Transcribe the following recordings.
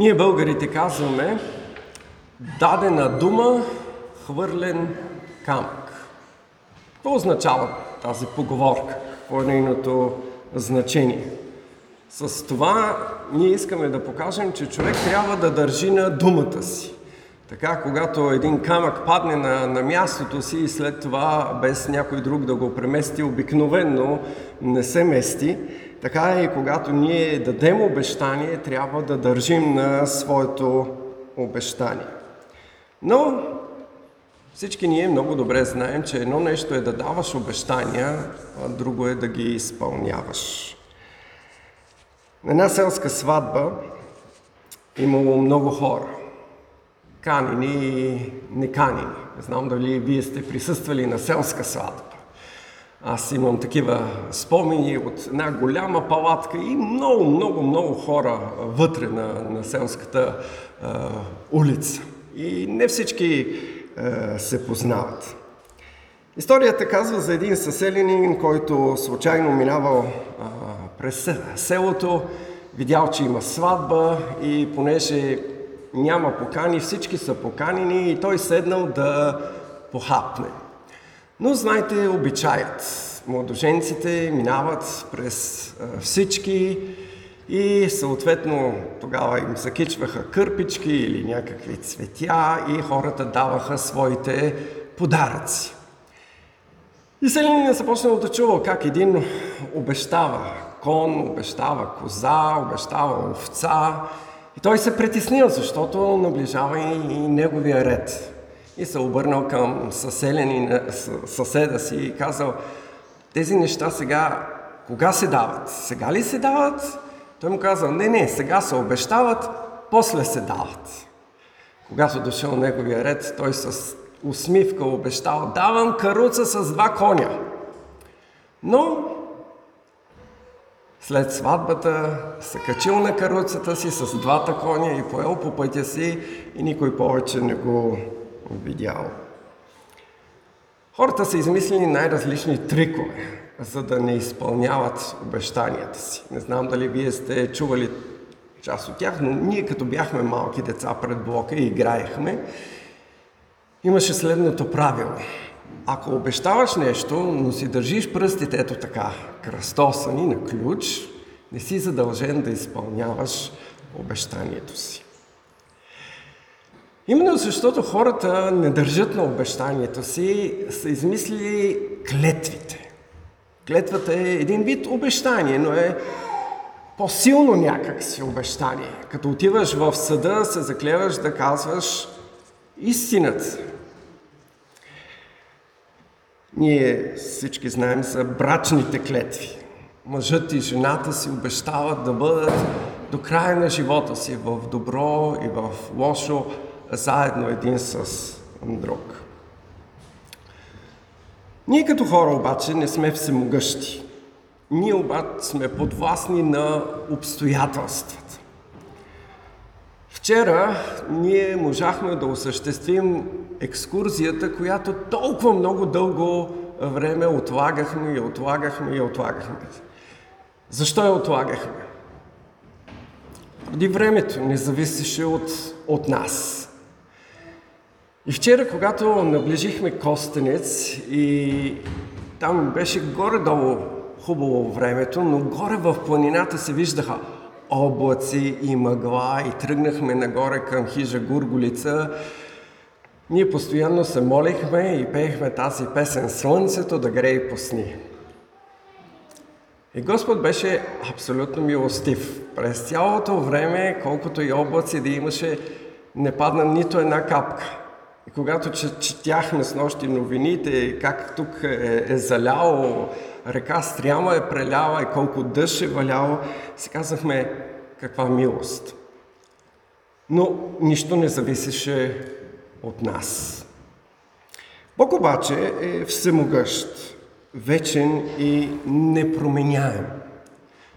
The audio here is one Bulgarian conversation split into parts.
Ние българите казваме дадена дума, хвърлен камък. Какво означава тази поговорка? Какво е нейното значение? С това ние искаме да покажем, че човек трябва да държи на думата си. Така, когато един камък падне на, на мястото си и след това, без някой друг да го премести, обикновенно не се мести, така и когато ние дадем обещание, трябва да държим на своето обещание. Но всички ние много добре знаем, че едно нещо е да даваш обещания, а друго е да ги изпълняваш. На една селска сватба имало много хора. Канени и неканени. Не знам дали вие сте присъствали на селска сватба. Аз имам такива спомени от една голяма палатка и много, много, много хора вътре на, на селската е, улица. И не всички е, се познават. Историята казва за един съселянин, който случайно минавал е, през селото, видял, че има сватба и понеже няма покани, всички са поканени и той седнал да похапне. Но знаете обичаят. Младоженците минават през всички и съответно тогава им закичваха кърпички или някакви цветя и хората даваха своите подаръци. И селянин е започнал да чува как един обещава кон, обещава коза, обещава овца. И той се притеснил, защото наближава и, и неговия ред и се обърнал към съселени, съседа си и казал, тези неща сега, кога се дават? Сега ли се дават? Той му казал, не, не, сега се обещават, после се дават. Когато дошъл неговия ред, той с усмивка обещал, давам каруца с два коня. Но след сватбата се качил на каруцата си с двата коня и поел по пътя си и никой повече не го видял. Хората са измислили най-различни трикове, за да не изпълняват обещанията си. Не знам дали вие сте чували част от тях, но ние като бяхме малки деца пред блока и играехме, имаше следното правило. Ако обещаваш нещо, но си държиш пръстите ето така, кръстосани на ключ, не си задължен да изпълняваш обещанието си. Именно защото хората не държат на обещанието си, са измислили клетвите. Клетвата е един вид обещание, но е по-силно някак си обещание. Като отиваш в съда, се заклеваш да казваш истината. Ние всички знаем за брачните клетви. Мъжът и жената си обещават да бъдат до края на живота си в добро и в лошо заедно един с друг. Ние като хора обаче не сме всемогъщи. Ние обаче сме подвластни на обстоятелствата. Вчера ние можахме да осъществим екскурзията, която толкова много дълго време отлагахме и отлагахме и отлагахме. Защо я отлагахме? Преди времето не зависеше от, от нас. И вчера, когато наближихме Костенец и там беше горе-долу хубаво времето, но горе в планината се виждаха облаци и мъгла и тръгнахме нагоре към хижа Гурголица. Ние постоянно се молихме и пеехме тази песен Слънцето да грее по сни. И Господ беше абсолютно милостив. През цялото време, колкото и облаци да имаше, не падна нито една капка. Когато четяхме с нощи новините, как тук е, е заляло, река Стряма е преляла и колко дъжд е валяло, си казахме каква милост. Но нищо не зависеше от нас. Бог обаче е всемогъщ, вечен и непроменяем.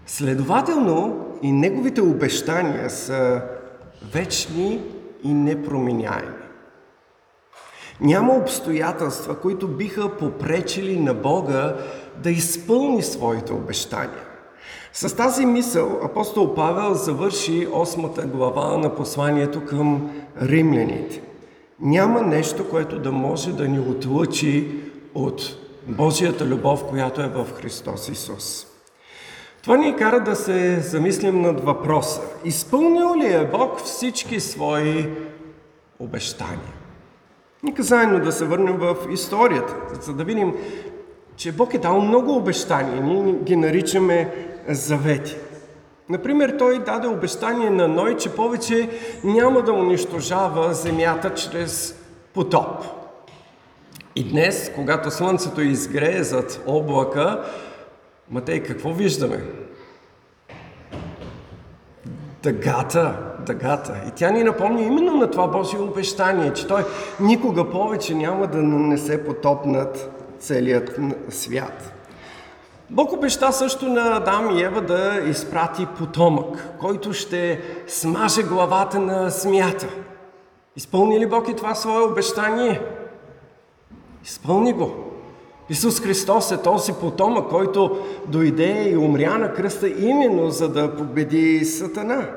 Следователно и неговите обещания са вечни и непроменяеми. Няма обстоятелства, които биха попречили на Бога да изпълни своите обещания. С тази мисъл апостол Павел завърши 8 глава на посланието към римляните. Няма нещо, което да може да ни отлъчи от Божията любов, която е в Христос Исус. Това ни кара да се замислим над въпроса. Изпълнил ли е Бог всички свои обещания? Нека заедно да се върнем в историята, за да видим, че Бог е дал много обещания. Ние ги наричаме завети. Например, той даде обещание на Ной, че повече няма да унищожава земята чрез потоп. И днес, когато слънцето изгрее зад облака, Матей, какво виждаме? Дъгата, дъгата. И тя ни напомня именно на това Божие обещание, че той никога повече няма да нанесе потоп над целият свят. Бог обеща също на Адам и Ева да изпрати потомък, който ще смаже главата на смята. Изпълни ли Бог и това свое обещание? Изпълни го. Исус Христос е този потомък, който дойде и умря на кръста именно за да победи Сатана.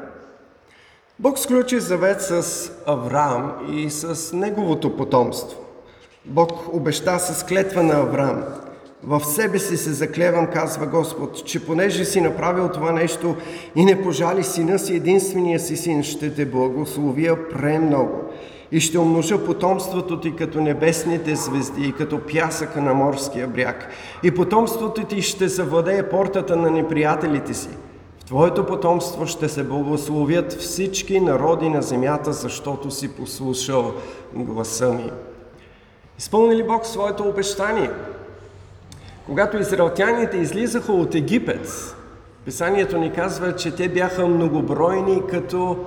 Бог сключи завет с Авраам и с неговото потомство. Бог обеща с клетва на Авраам. В себе си се заклевам, казва Господ, че понеже си направил това нещо и не пожали сина си, единствения си син, ще те благословя премного и ще умножа потомството ти като небесните звезди и като пясъка на морския бряг. И потомството ти ще завладее портата на неприятелите си. Твоето потомство ще се благословят всички народи на земята, защото си послушал гласа ми. Изпълни ли Бог своето обещание? Когато израелтяните излизаха от Египет, Писанието ни казва, че те бяха многобройни като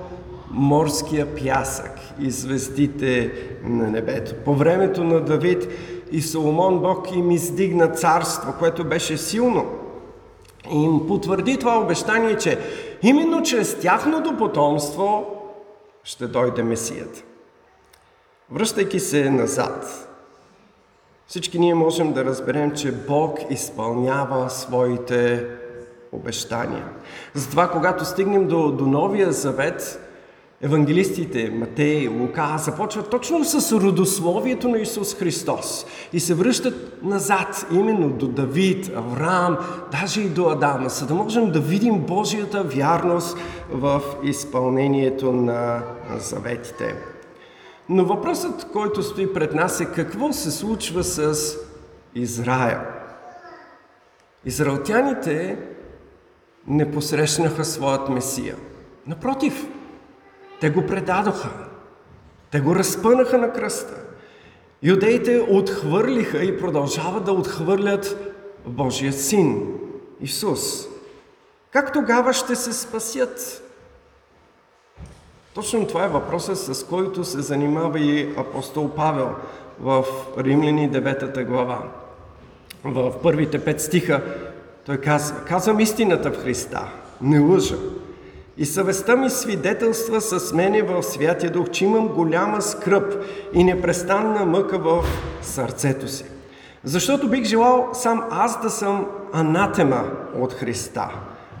морския пясък и звездите на небето. По времето на Давид и Соломон Бог им издигна царство, което беше силно. И им потвърди това обещание, че именно чрез тяхното потомство ще дойде Месият. Връщайки се назад, всички ние можем да разберем, че Бог изпълнява своите обещания. Затова, когато стигнем до, до Новия Завет, евангелистите Матей, Лука започват точно с родословието на Исус Христос и се връщат назад, именно до Давид, Авраам, даже и до Адама, за да можем да видим Божията вярност в изпълнението на заветите. Но въпросът, който стои пред нас е какво се случва с Израел. Израелтяните не посрещнаха своят Месия. Напротив, те го предадоха. Те го разпънаха на кръста. Юдеите отхвърлиха и продължават да отхвърлят Божия син, Исус. Как тогава ще се спасят? Точно това е въпросът, с който се занимава и апостол Павел в Римляни 9 глава. В първите пет стиха той казва, казвам истината в Христа, не лъжа. И съвестта ми свидетелства с мене в Святия Дух, че имам голяма скръп и непрестанна мъка в сърцето си. Защото бих желал сам аз да съм анатема от Христа,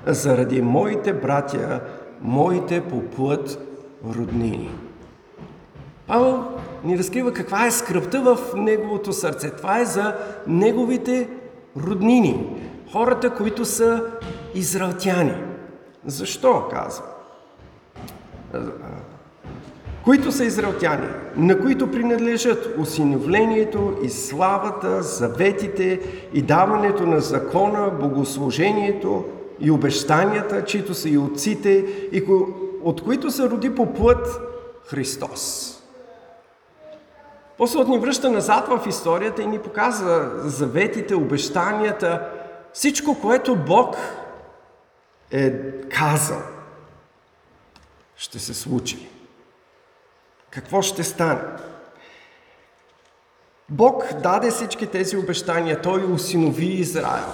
заради моите братя, моите по плът роднини. Павел ни разкрива каква е скръпта в неговото сърце. Това е за неговите роднини, хората, които са израелтяни. Защо, казва? Които са израелтяни, на които принадлежат усиновлението и славата, заветите и даването на закона, богослужението и обещанията, чието са и отците, и от които се роди по плът Христос. После ни връща назад в историята и ни показва заветите, обещанията, всичко, което Бог е казал, ще се случи. Какво ще стане? Бог даде всички тези обещания. Той усинови Израел.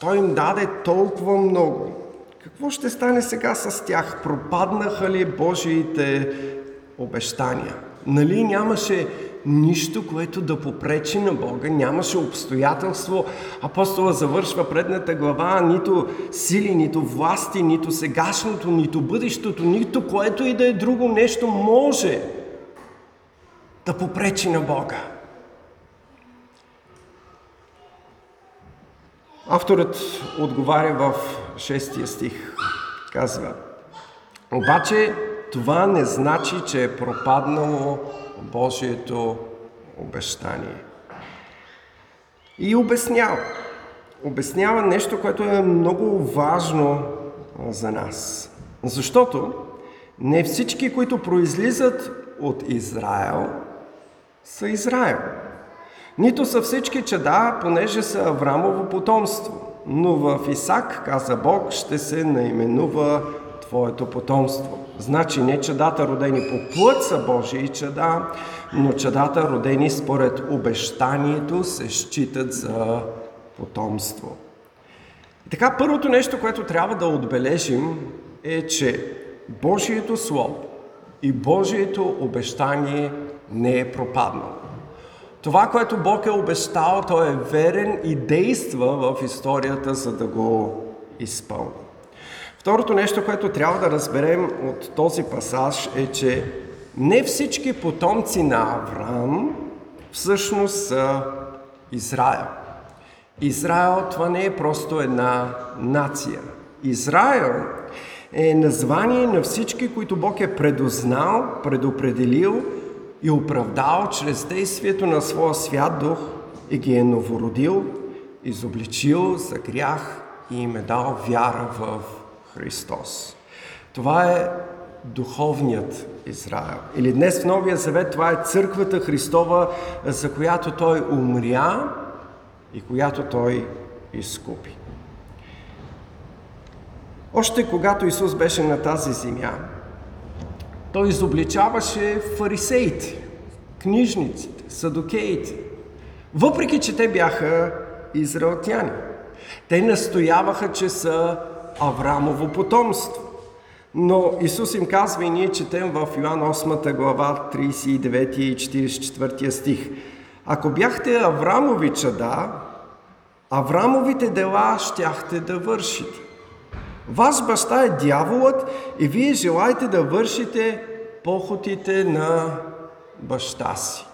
Той им даде толкова много. Какво ще стане сега с тях? Пропаднаха ли Божиите обещания? Нали нямаше нищо, което да попречи на Бога, нямаше обстоятелство. Апостола завършва предната глава, нито сили, нито власти, нито сегашното, нито бъдещето, нито което и да е друго нещо може да попречи на Бога. Авторът отговаря в шестия стих. Казва, обаче това не значи, че е пропаднало Божието обещание. И обяснява. Обяснява нещо, което е много важно за нас. Защото не всички, които произлизат от Израел, са Израел. Нито са всички чеда, понеже са Аврамово потомство. Но в Исак, каза Бог, ще се наименува Твоето потомство. Значи не чедата родени по плът са Божии чеда, но чедата родени според обещанието се считат за потомство. И така, първото нещо, което трябва да отбележим е, че Божието Слово и Божието обещание не е пропаднало. Това, което Бог е обещал, Той е верен и действа в историята, за да го изпълни. Второто нещо, което трябва да разберем от този пасаж е, че не всички потомци на Авраам всъщност са Израел. Израел това не е просто една нация. Израел е название на всички, които Бог е предознал, предопределил и оправдал чрез действието на своя свят дух и ги е новородил, изобличил за грях и им е дал вяра в Христос. Това е духовният Израел. Или днес в Новия Завет това е църквата Христова, за която Той умря и която Той изкупи. Още когато Исус беше на тази земя, той изобличаваше фарисеите, книжниците, садокеите, въпреки че те бяха израелтяни. Те настояваха, че са Аврамово потомство. Но Исус им казва и ние четем в Йоан 8 глава 39 и 44 стих. Ако бяхте Аврамови чада, Аврамовите дела щяхте да вършите. Ваш баща е дяволът и вие желаете да вършите похотите на баща си.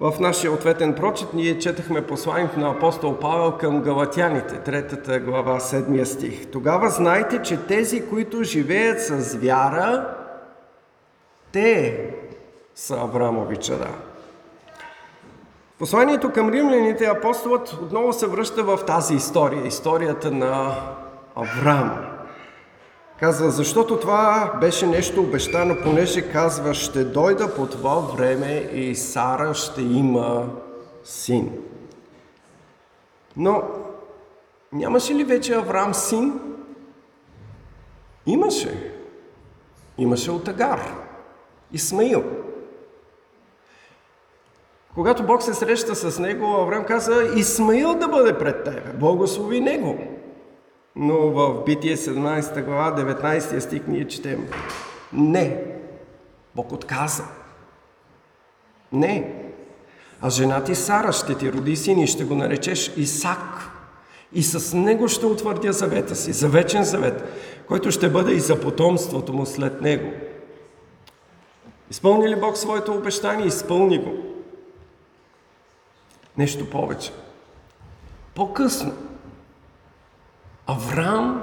В нашия ответен прочит ние четахме посланието на апостол Павел към галатяните, третата глава, седмия стих. Тогава знайте, че тези, които живеят с вяра, те са Аврамови чада. Посланието към римляните апостолът отново се връща в тази история, историята на Авраам. Казва, защото това беше нещо обещано, понеже казва, ще дойда по това време и Сара ще има син. Но нямаше ли вече Авраам син? Имаше. Имаше от Агар. Исмаил. Когато Бог се среща с него, Авраам каза, Исмаил да бъде пред тебе, благослови него. Но в Битие 17 глава, 19 стих ние четем, не, Бог отказа. Не. А жена ти Сара ще ти роди син и ще го наречеш Исак. И с него ще утвърдя завета си, за вечен завет, който ще бъде и за потомството му след него. Изпълни ли Бог своето обещание? Изпълни го. Нещо повече. По-късно Авраам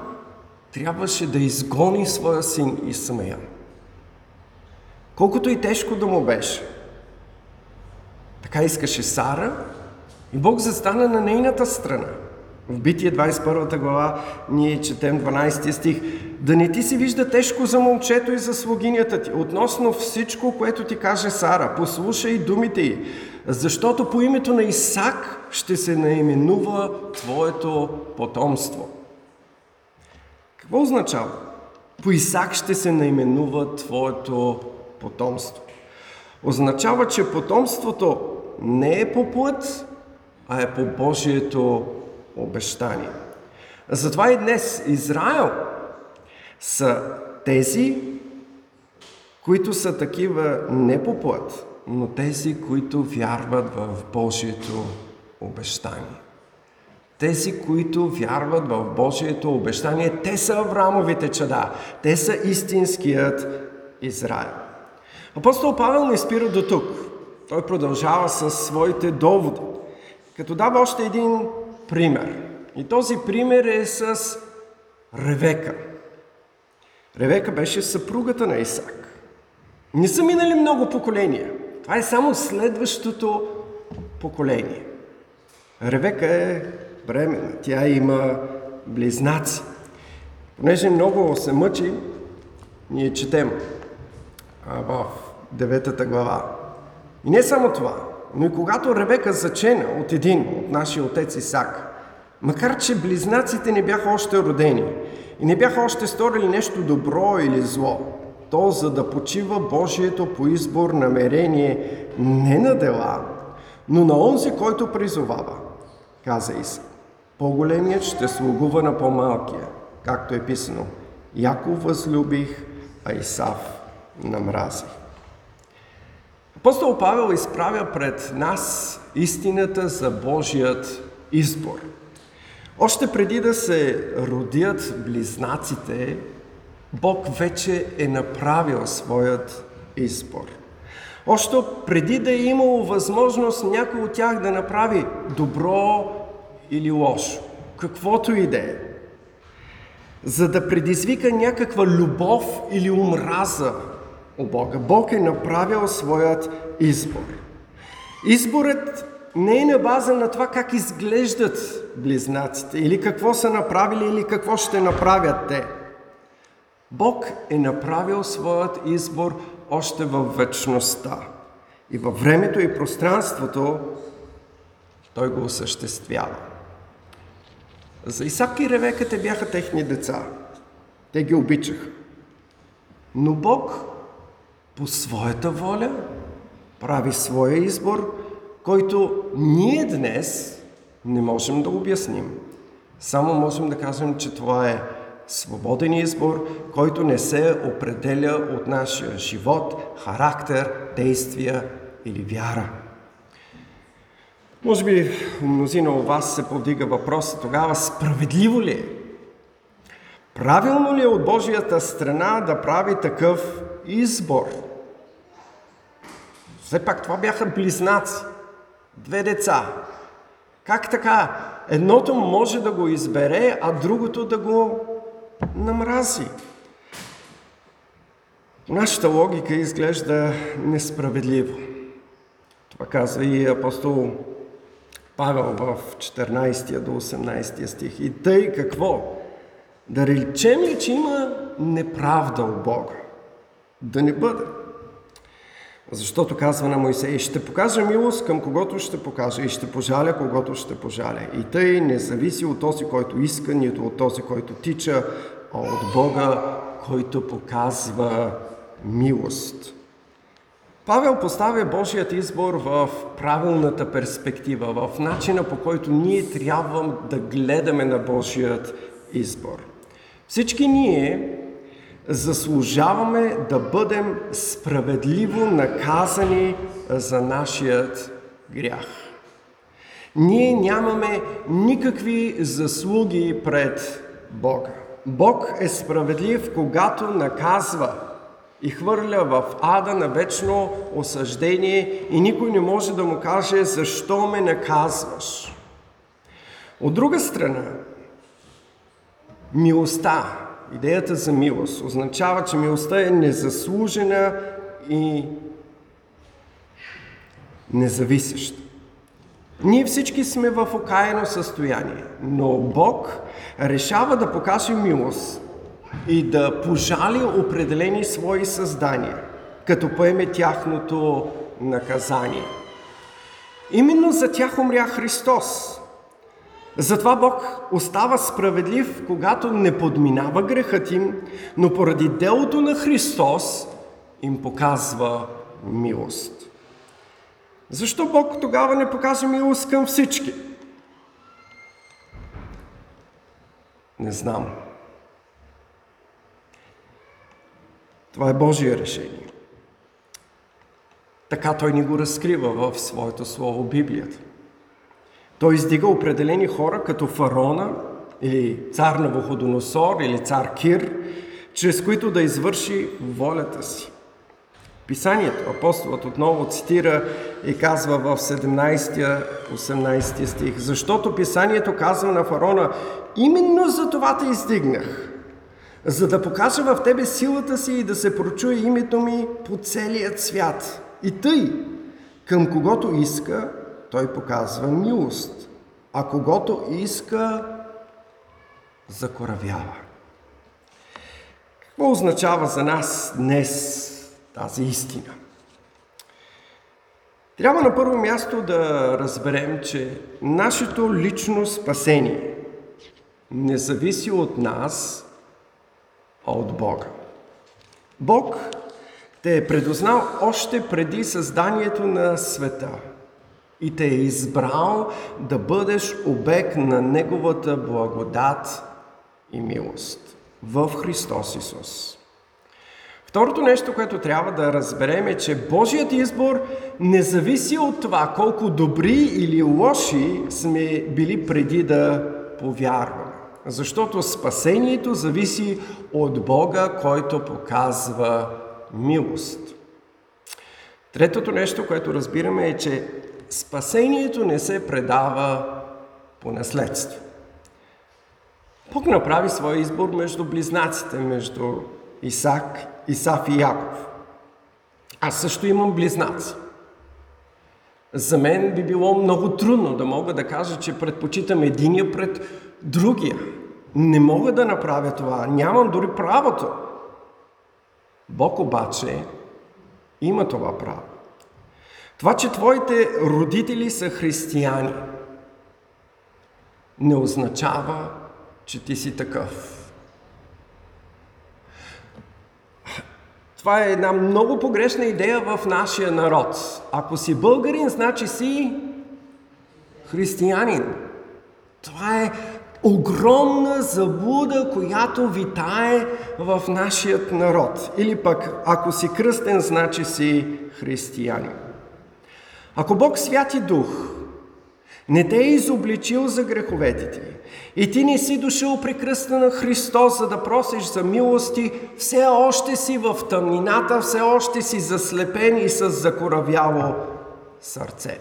трябваше да изгони своя син Исмаил. Колкото и тежко да му беше. Така искаше Сара и Бог застана на нейната страна. В Битие 21 глава ние четем 12 стих. Да не ти се вижда тежко за момчето и за слугинята ти. Относно всичко, което ти каже Сара, послушай думите й, защото по името на Исак ще се наименува твоето потомство. Какво означава? По Исак ще се наименува твоето потомство. Означава, че потомството не е по път, а е по Божието обещание. Затова и днес Израел са тези, които са такива не по плът, но тези, които вярват в Божието обещание. Тези, които вярват в Божието обещание, те са Аврамовите чада. Те са истинският Израел. Апостол Павел не спира до тук. Той продължава с своите доводи, като дава още един пример. И този пример е с Ревека. Ревека беше съпругата на Исак. Не са минали много поколения. Това е само следващото поколение. Ревека е бременна. Тя има близнаци. Понеже много се мъчи, ние четем в деветата глава. И не само това, но и когато Ревека зачена от един, от нашия отец Исак, макар че близнаците не бяха още родени и не бяха още сторили нещо добро или зло, то за да почива Божието по избор намерение не на дела, но на онзи, който призовава, каза Исак. По-големият ще слугува на по-малкия, както е писано. Яков възлюбих, а Исав намразих. Апостол Павел изправя пред нас истината за Божият избор. Още преди да се родят близнаците, Бог вече е направил своят избор. Още преди да е имало възможност някой от тях да направи добро или лошо, каквото и да е, за да предизвика някаква любов или омраза у Бога. Бог е направил своят избор. Изборът не е на база на това как изглеждат близнаците, или какво са направили, или какво ще направят те. Бог е направил своят избор още във вечността. И във времето и пространството Той го осъществява. За Исак и Ревека те бяха техни деца. Те ги обичаха. Но Бог по своята воля прави своя избор, който ние днес не можем да обясним. Само можем да кажем, че това е свободен избор, който не се определя от нашия живот, характер, действия или вяра. Може би мнозина от вас се повдига въпроса тогава, справедливо ли е? Правилно ли е от Божията страна да прави такъв избор? Все пак това бяха близнаци, две деца. Как така? Едното може да го избере, а другото да го намрази. Нашата логика изглежда несправедливо. Това казва и апостол Павел в 14 до 18 стих. И тъй какво? Да речем ли, че има неправда у Бога? Да не бъде. Защото казва на Моисей, ще покажа милост към когото ще покажа и ще пожаля когото ще пожаля. И тъй не зависи от този, който иска, нито от този, който тича, а от Бога, който показва милост. Павел поставя Божият избор в правилната перспектива, в начина по който ние трябва да гледаме на Божият избор. Всички ние заслужаваме да бъдем справедливо наказани за нашият грях. Ние нямаме никакви заслуги пред Бога. Бог е справедлив, когато наказва и хвърля в ада на вечно осъждение и никой не може да му каже защо ме наказваш. От друга страна, милостта, идеята за милост, означава, че милостта е незаслужена и независеща. Ние всички сме в окаяно състояние, но Бог решава да покаже милост и да пожали определени свои създания, като поеме тяхното наказание. Именно за тях умря Христос. Затова Бог остава справедлив, когато не подминава грехът им, но поради делото на Христос им показва милост. Защо Бог тогава не покаже милост към всички? Не знам. Това е Божие решение. Така той ни го разкрива в своето слово Библията. Той издига определени хора, като фараона, или цар на Вуходоносор, или цар Кир, чрез които да извърши волята си. Писанието, апостолът отново цитира и казва в 17-18 стих, защото Писанието казва на фараона, именно за това те издигнах, за да покажа в тебе силата си и да се прочуе името ми по целият свят. И тъй, към когото иска, той показва милост, а когото иска, закоравява. Какво означава за нас днес тази истина? Трябва на първо място да разберем, че нашето лично спасение не зависи от нас, от Бога. Бог те е предознал още преди създанието на света и те е избрал да бъдеш обект на Неговата благодат и милост в Христос Исус. Второто нещо, което трябва да разберем е, че Божият избор не зависи от това колко добри или лоши сме били преди да повярваме. Защото спасението зависи от Бога, който показва милост. Третото нещо, което разбираме е, че спасението не се предава по наследство. Бог направи своя избор между близнаците, между Исак, Исаф и Яков. Аз също имам близнаци. За мен би било много трудно да мога да кажа, че предпочитам единия пред другия. Не мога да направя това. Нямам дори правото. Бог обаче има това право. Това, че твоите родители са християни, не означава, че ти си такъв. Това е една много погрешна идея в нашия народ. Ако си българин, значи си християнин. Това е огромна заблуда, която витае в нашия народ. Или пък, ако си кръстен, значи си християнин. Ако Бог Святи Дух не те е изобличил за греховете ти и ти не си дошъл при кръста на Христос, за да просиш за милости, все още си в тъмнината, все още си заслепен и с закоравяло сърце.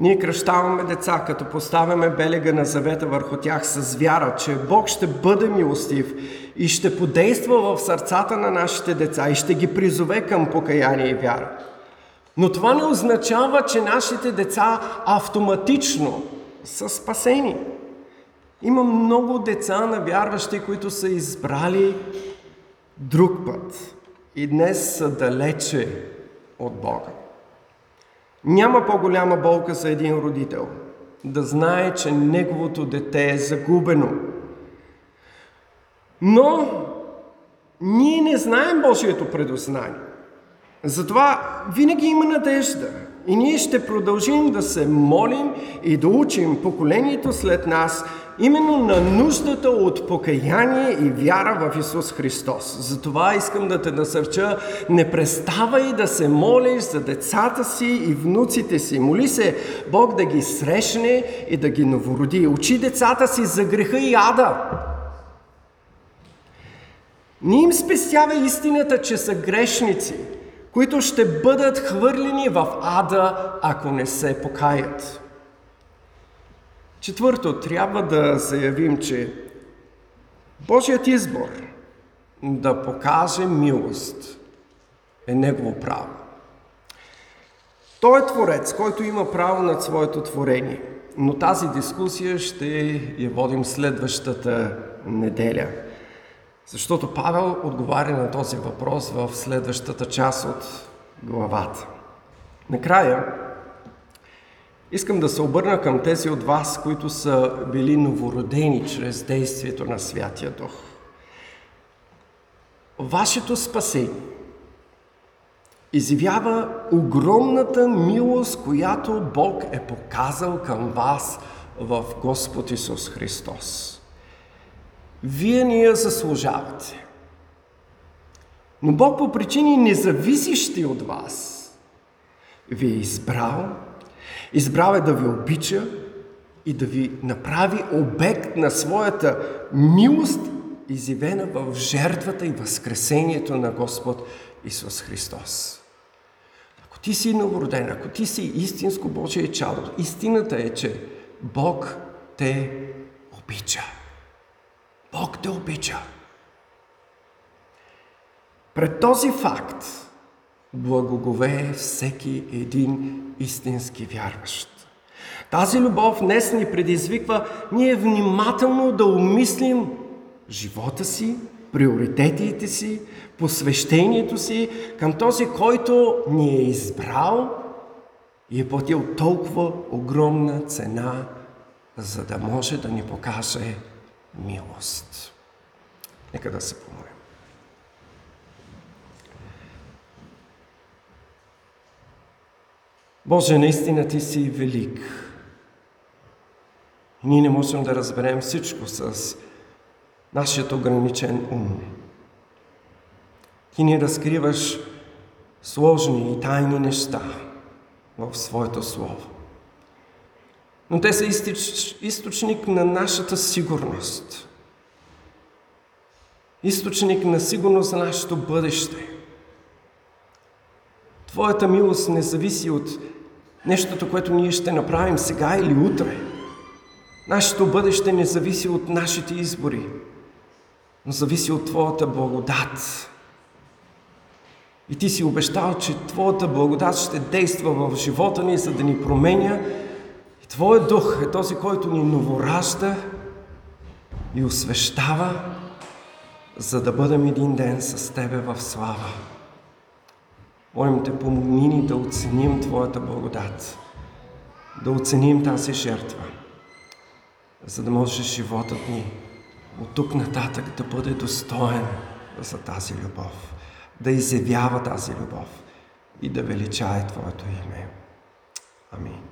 Ние кръщаваме деца, като поставяме белега на завета върху тях с вяра, че Бог ще бъде милостив и ще подейства в сърцата на нашите деца и ще ги призове към покаяние и вяра. Но това не означава, че нашите деца автоматично са спасени. Има много деца на вярващи, които са избрали друг път и днес са далече от Бога. Няма по-голяма болка за един родител да знае, че неговото дете е загубено. Но ние не знаем Божието предознание. Затова винаги има надежда. И ние ще продължим да се молим и да учим поколението след нас именно на нуждата от покаяние и вяра в Исус Христос. Затова искам да те насърча, не преставай да се молиш за децата си и внуците си. Моли се Бог да ги срещне и да ги новороди. Учи децата си за греха и ада. Не им спестява истината, че са грешници – които ще бъдат хвърлени в ада, ако не се покаят. Четвърто, трябва да заявим, че Божият избор да покаже милост е Негово право. Той е Творец, който има право над своето творение. Но тази дискусия ще я водим следващата неделя. Защото Павел отговаря на този въпрос в следващата част от главата. Накрая, искам да се обърна към тези от вас, които са били новородени чрез действието на Святия Дух. Вашето спасение изявява огромната милост, която Бог е показал към вас в Господ Исус Христос. Вие ни я заслужавате. Но Бог по причини независещи от вас ви е избрал, избрал е да ви обича и да ви направи обект на своята милост, изявена в жертвата и възкресението на Господ Исус Христос. Ако ти си новороден, ако ти си истинско Божие чадо, истината е, че Бог те обича. Бог те обича. Пред този факт благоговее всеки един истински вярващ. Тази любов днес ни предизвиква ние внимателно да умислим живота си, приоритетите си, посвещението си към този, който ни е избрал и е платил толкова огромна цена, за да може да ни покаже милост. Нека да се помолим. Боже, наистина Ти си велик. Ние не можем да разберем всичко с нашият ограничен ум. Ти ни разкриваш сложни и тайни неща в Своето Слово. Но те са източник на нашата сигурност. Източник на сигурност за нашето бъдеще. Твоята милост не зависи от нещото, което ние ще направим сега или утре. Нашето бъдеще не зависи от нашите избори, но зависи от Твоята благодат. И Ти си обещал, че Твоята благодат ще действа в живота ни, за да ни променя. И Твоят дух е този, който ни новоражда и освещава, за да бъдем един ден с Тебе в слава. Молим те, помогни ни да оценим Твоята благодат, да оценим тази жертва, за да може животът ни от тук нататък да бъде достоен за тази любов, да изявява тази любов и да величае Твоето име. Амин.